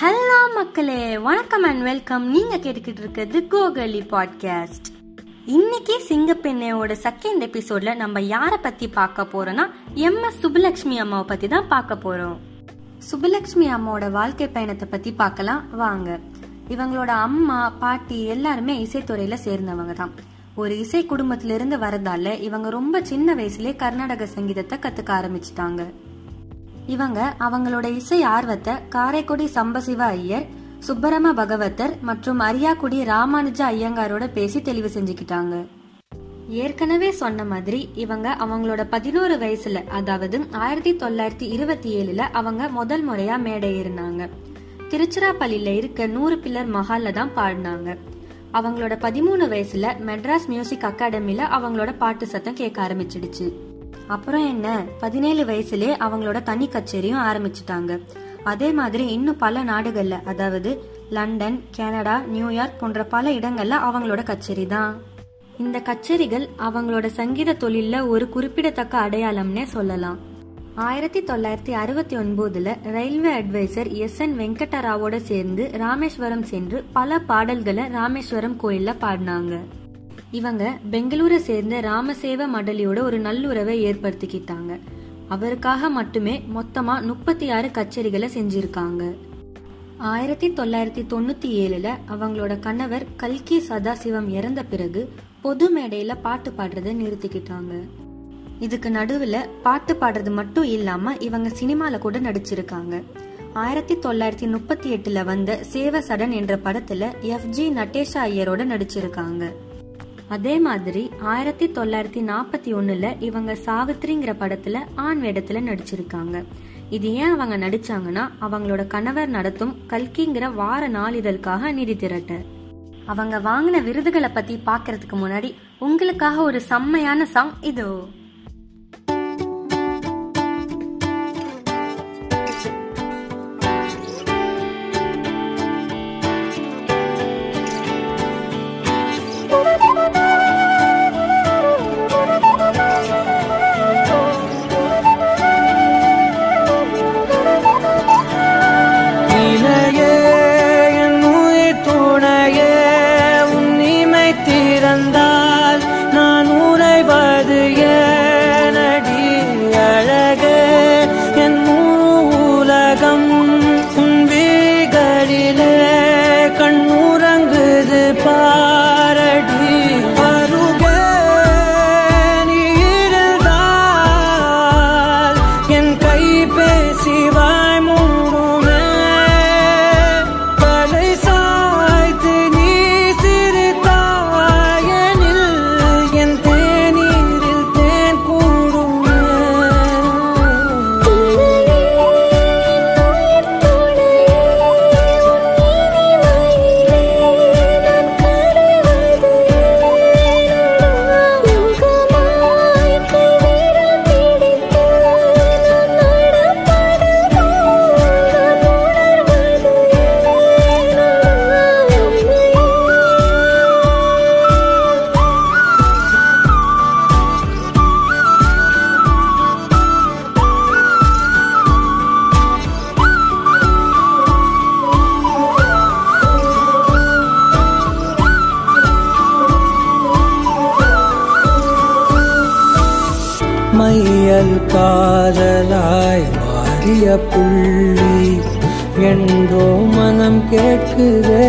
Hello மக்களே வணக்கம் and welcome நீங்க கேட்டுக்கிட்டு இருக்கிறது கோகலி பாட்காஸ்ட் இன்னைக்கு சிங்கப்பெண்ணையோட செகண்ட் எபிசோட்ல நம்ம யாரை பத்தி பார்க்க போறோம்னா எம். எஸ். சுபலட்சுமி அம்மாவை பத்தி தான் பார்க்க போறோம். சுபலட்சுமி அம்மாவோட வாழ்க்கை பயணத்தை பத்தி பார்க்கலாம். வாங்க. இவங்களோட அம்மா பாட்டி எல்லாருமே இசைத்துறையில சேர்ந்தவங்க தான். ஒரு இசை குடும்பத்திலிருந்து வரதால இவங்க ரொம்ப சின்ன வயசுலயே கர்நாடக சங்கீதத்தை கத்துக்க ஆரம்பிச்சிட்டாங்க. இவங்க அவங்களோட இசை ஆர்வத்தை காரைக்குடி சம்பசிவ ஐயர் சுப்பரம பகவத்தர் மற்றும் அரியாக்குடி ராமானுஜ ஐயங்காரோட பேசி தெளிவு செஞ்சுக்கிட்டாங்க. ஏற்கனவே சொன்ன மாதிரி இவங்க அவங்களோட பதினோரு வயசுல அதாவது ஆயிரத்தி தொள்ளாயிரத்தி இருபத்தி ஏழுல அவங்க முதல் முறையா மேடை ஏறினாங்க. திருச்சிராப்பள்ளியில இருக்க நூறு பில்லர் மஹால்ல தான் பாடினாங்க. அவங்களோட பதிமூணு வயசுல மெட்ராஸ் மியூசிக் அகாடமில அவங்களோட பாட்டு சத்தம் கேட்க ஆரம்பிச்சிடுச்சு. அப்புறம் என்ன? பதினேழு வயசுலயே அவங்களோட தனி கச்சேரியும் ஆரம்பிச்சிட்டாங்க. அதே மாதிரி இன்னும் பல நாடுகள்ல அதாவது லண்டன் கனடா நியூயார்க் போன்ற பல இடங்கள்ல அவங்களோட கச்சேரி தான். இந்த கச்சேரிகள் அவங்களோட சங்கீத தொழில்ல ஒரு குறிப்பிடத்தக்க அடையாளம்னே சொல்லலாம். ஆயிரத்தி தொள்ளாயிரத்தி அறுபத்தி ஒன்பதுல ரயில்வே அட்வைசர் எஸ் என் வெங்கடராவோட சேர்ந்து ராமேஸ்வரம் சென்று பல பாடல்களை ராமேஸ்வரம் கோயில்ல பாடினாங்க. இவங்க பெங்களூரை சேர்ந்த ராமசேவ மடலியோட ஒரு நல்லுறவை ஏற்படுத்திக்கிட்டாங்க. அவருக்காக மட்டுமே மொத்தமா முப்பத்தி ஆறு கச்சேரிகளை செஞ்சிருக்காங்க. ஆயிரத்தி தொள்ளாயிரத்தி தொண்ணூத்தி ஏழுல அவங்களோட கணவர் கல்கி சதாசிவம் இறந்த பிறகு பொது மேடையில பாட்டு பாடுறதை நிறுத்திக்கிட்டாங்க. இதுக்கு நடுவுல பாட்டு பாடுறது மட்டும் இல்லாம இவங்க சினிமால கூட நடிச்சிருக்காங்க. ஆயிரத்தி தொள்ளாயிரத்தி முப்பத்தி எட்டுல வந்த சேவ சடன் என்ற படத்துல எஃப் ஜி நட்டேஷா ஐயரோட நடிச்சிருக்காங்க. அதே மாதிரி ஆயிரத்தி தொள்ளாயிரத்தி நாற்பத்தி ஒண்ணுல இவங்க சாவித்ரிங்கிற படத்துல ஆண் வேடத்துல நடிச்சிருக்காங்க. இது ஏன் அவங்க நடிச்சாங்கன்னா அவங்களோட கணவர் நடத்தும் கல்கிங்கிற வார நாளிதழுக்காக நிதி திரட்ட. அவங்க வாங்கின விருதுகளை பத்தி பாக்குறதுக்கு முன்னாடி உங்களுக்காக ஒரு செம்மையான சாங் இதோ. மாறிய புள்ளி என்றோ மனம் கேட்குதே.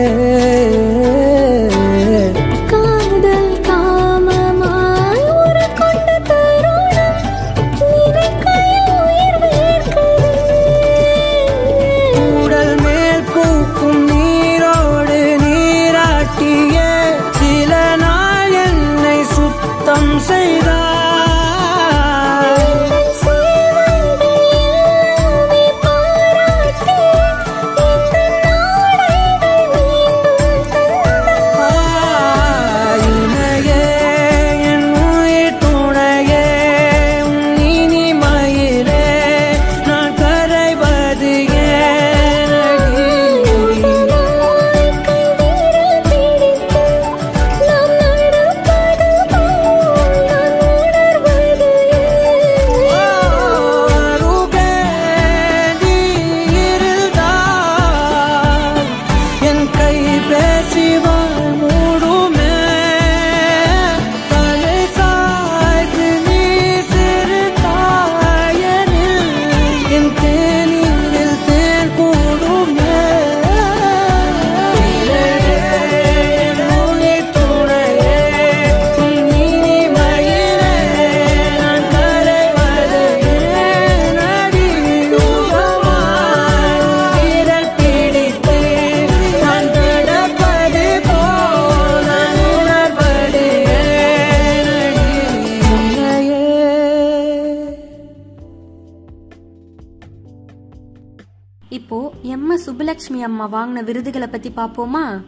சுப்புலட்சுமி அம்மா வாங்கின விருதுகளை பத்தி பாப்போமா?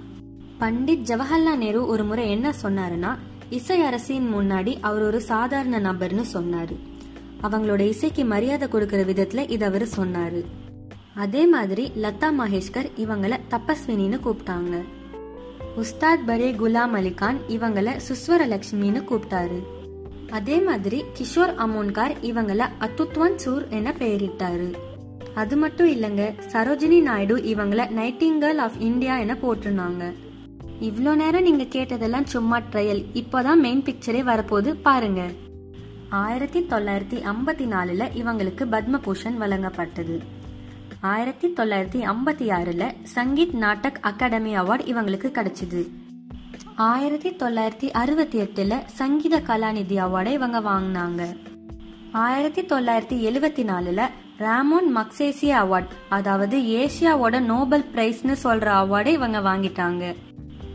பண்டிட் ஜவஹர்லால் நேரு ஒரு முறை என்ன சொன்னாருன்னா இசை அரசின் முன்னாடி அவர் ஒரு சாதாரண நபர்னு சொன்னாரு. அவங்களோட இசைக்கு மரியாதை கொடுக்கற விதத்துல இத அவர் சொன்னாரு. அதே மாதிரி லதா மகேஷ்கர் இவங்கள தபஸ்வினின்னு கூப்பிட்டாங்க. உஸ்தாத் பரே குலாம் அலிகான் இவங்கள சுஸ்வர லட்சுமின்னு கூப்பிட்டாரு. அதே மாதிரி கிஷோர் அமோன்கார் இவங்கள அத்துத்வான் சூர் என பெயரிட்டாரு. அது மட்டும் இல்லைங்க சரோஜினி நாயுடு இவங்கள நைட்டிங்கல் ஆஃப் இந்தியா என போட்டிருந்தாங்க. இவ்வளோ நேரம் நீங்க கேட்டதெல்லாம் சும்மா ட்ரையல் இப்போதான் மெயின் பிக்சரே வரப்போகுது பாருங்க. ஆயிரத்தி தொள்ளாயிரத்தி ஐம்பத்தி நாலுல இவங்களுக்கு பத்மபூஷன் வழங்கப்பட்டது. ஆயிரத்தி தொள்ளாயிரத்தி ஐம்பத்தி ஆறுல சங்கீத் நாட்டக் அகாடமி அவார்டு இவங்களுக்கு கிடைச்சது. ஆயிரத்தி தொள்ளாயிரத்தி அறுபத்தி எட்டுல சங்கீத கலாநிதி அவார்டை இவங்க வாங்கினாங்க. ஆயிரத்தி தொள்ளாயிரத்தி எழுவத்தி நாலுல ராமோன் மக்சேசியா அவார்ட் அதாவது ஏசியாவோட நோபல் பிரைஸ்னு சொல்ற அவார்டை இவங்க வாங்கிட்டாங்க.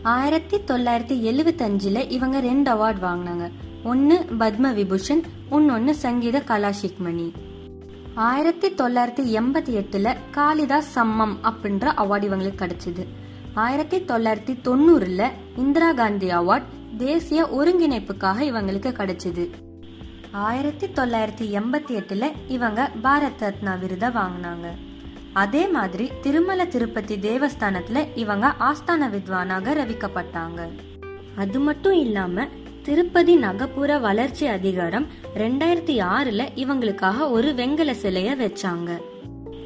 ஆயிரத்தி தொள்ளாயிரத்தி எழுவத்தஞ்சில் இவங்க ரெண்டு அவார்ட் வாங்கினாங்க. ஒன்னு பத்ம விபூஷன் இன்னொன்னு சங்கீத கலாஷிக்மணி ஆயிரத்தி தொள்ளாயிரத்தி எண்பத்தி எட்டுல காளிதாஸ் சம்மம் அப்படின்ற அவார்டு இவங்களுக்கு கிடைச்சது. ஆயிரத்தி தொள்ளாயிரத்தி தொண்ணூறுல இந்திரா காந்தி அவார்ட் தேசிய ஒருங்கிணைப்புக்காக இவங்களுக்கு கிடைச்சது. ஆயிரத்தி தொள்ளாயிரத்தி எண்பத்தி எட்டில் இவங்க பாரத் ரத்னா விருதை வாங்கினாங்க. அதே மாதிரி திருமல திருப்பதி தேவஸ்தானத்தில் இவங்க ஆஸ்தான வித்வானாக ரவிக்கப்பட்டாங்க. அது மட்டும் இல்லாமல் திருப்பதி நகப்புற வளர்ச்சி அதிகாரம் ரெண்டாயிரத்தி ஆறுல இவங்களுக்காக ஒரு வெங்கல சிலைய வச்சாங்க.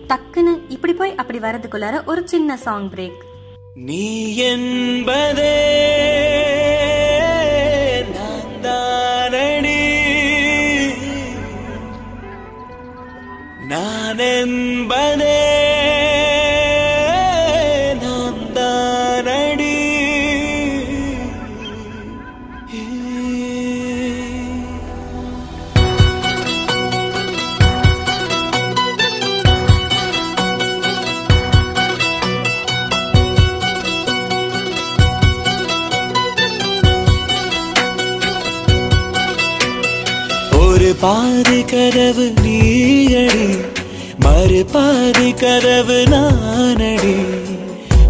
டக்குன்னு இப்படி போய் அப்படி வரதுக்குள்ளார ஒரு சின்ன சாங் பிரேக் நீ என்பதே பாதி கதவு நீயடி மறு பாதி கதவு நானடி.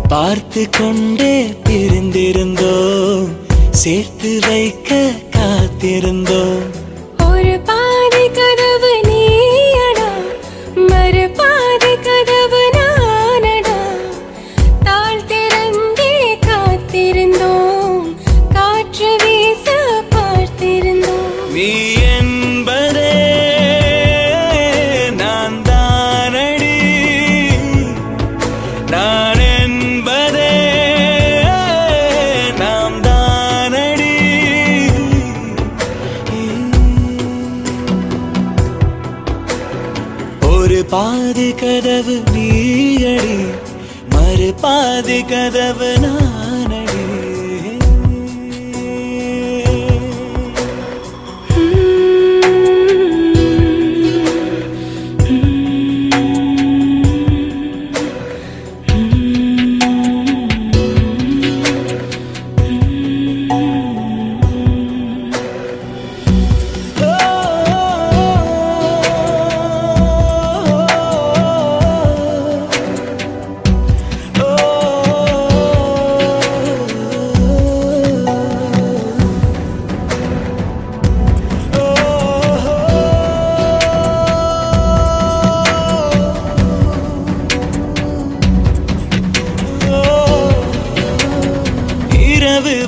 பார்த்து கொண்டே பிரிந்திருந்தோம் சேர்த்து வைக்க காத்திருந்தோம். பாதி கதவு நீயடி மறு பாதி கதவு நானடி.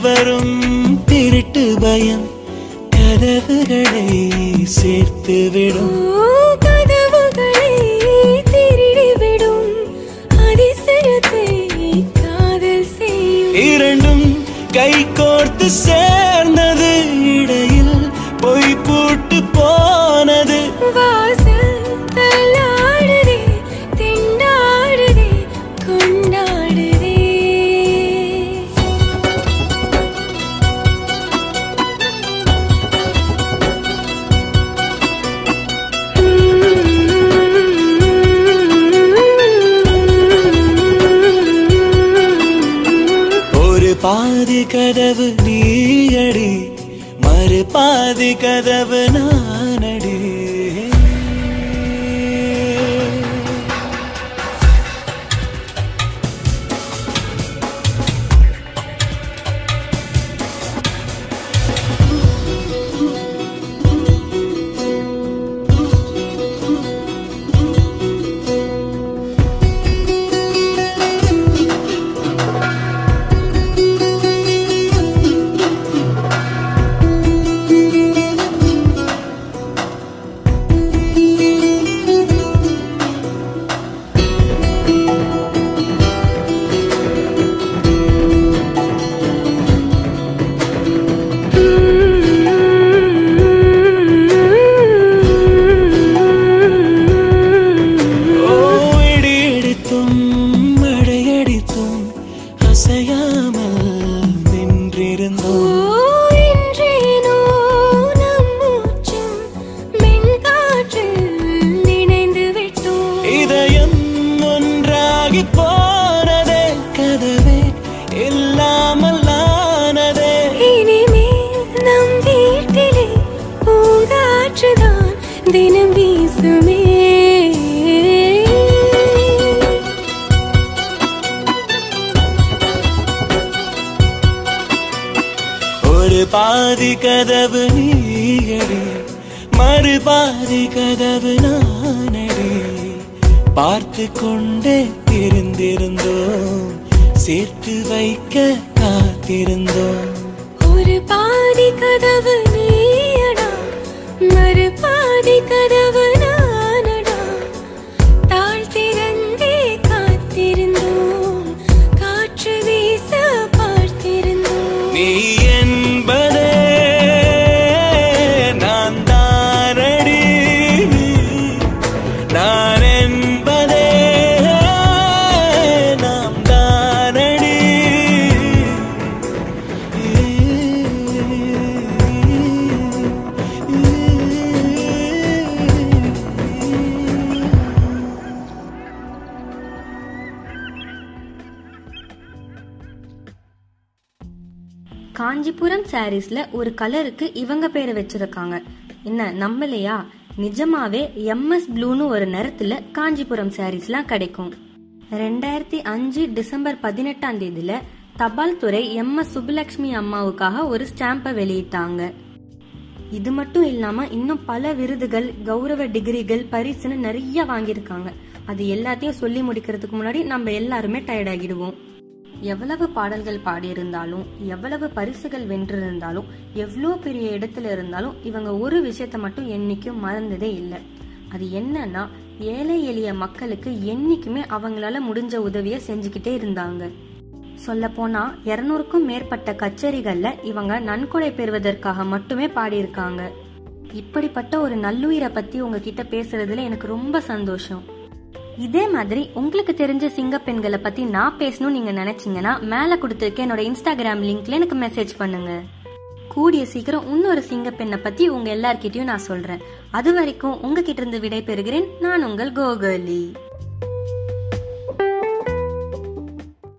வரும் திருட்டு பயம் கதவுகளை சேர்த்து விடும் கதவுகளை திருடிவிடும். அதிசயத்தை காதல் செய்யும். இரண்டும் கை கோர்த்து சேர்ந்தது பாதி கதவு நீயடி மறு பாதி கதவு நானடி. பார்த்து கொண்டே இருந்திருந்தோம் சேர்த்து வைக்க காத்திருந்தோம். ஒரு பாதி கதவு நீயடா மறு பாதி கதவு காஞ்சிபுரம் சாரீஸ்ல ஒரு கலருக்கு இவங்க பேரை வச்சிருக்காங்க. என்ன நம்மளையா? நிஜமாவே எம்எஸ் ப்ளூன்னு ஒரு நிறத்துல காஞ்சிபுரம் சாரீஸ்லாம் கிடைக்கும். ரெண்டாயிரத்தி அஞ்சு டிசம்பர் பதினெட்டாம் தேதியில தபால் துறை எம்எஸ் சுப்புலட்சுமி அம்மாவுக்காக ஒரு ஸ்டாம்பை வெளியிட்டாங்க. இது மட்டும் இல்லாம இன்னும் பல விருதுகள் கௌரவ டிகிரிகள் பரிசுன்னு நிறைய வாங்கியிருக்காங்க. அது எல்லாத்தையும் சொல்லி முடிக்கிறதுக்கு முன்னாடி நம்ம எல்லாருமே டயர்ட் ஆகிடுவோம். எவ்வளவு பாடல்கள் பாடியிருந்தாலும் எவ்வளவு பரிசுகள் வென்றிருந்தாலும் எவ்வளோ பெரிய இடத்துல இருந்தாலும் இவங்க ஒரு விஷயத்த மட்டும் என்னைக்கும் மறந்ததே இல்லை. அது என்னன்னா ஏழை எளிய மக்களுக்கு என்னைக்குமே அவங்களால முடிஞ்ச உதவியை செஞ்சுக்கிட்டே இருந்தாங்க. சொல்ல போனா இருநூறுக்கும் மேற்பட்ட கச்சேரிகள்ல இவங்க நன்கொடை பெறுவதற்காக மட்டுமே பாடியிருக்காங்க. இப்படிப்பட்ட ஒரு நல்லுயிரை பத்தி உங்ககிட்ட பேசுறதுல எனக்கு ரொம்ப சந்தோஷம். இதே மாதிரி உங்களுக்கு தெரிஞ்ச சிங்க பெண்களை பத்தி நான் பேசணும்னு நீங்க நினைச்சீங்கன்னா மேல கொடுத்துருக்க என்னோட இன்ஸ்டாகிராம் லிங்க்ல எனக்கு மெசேஜ் பண்ணுங்க. கூடிய சீக்கிரம் இன்னொரு சிங்க பெண்ணை பத்தி உங்க எல்லார்கிட்டயும் நான் சொல்றேன். அது வரைக்கும் உங்ககிட்ட இருந்து விடை பெறுகிறேன் நான் உங்கள் கோகலி.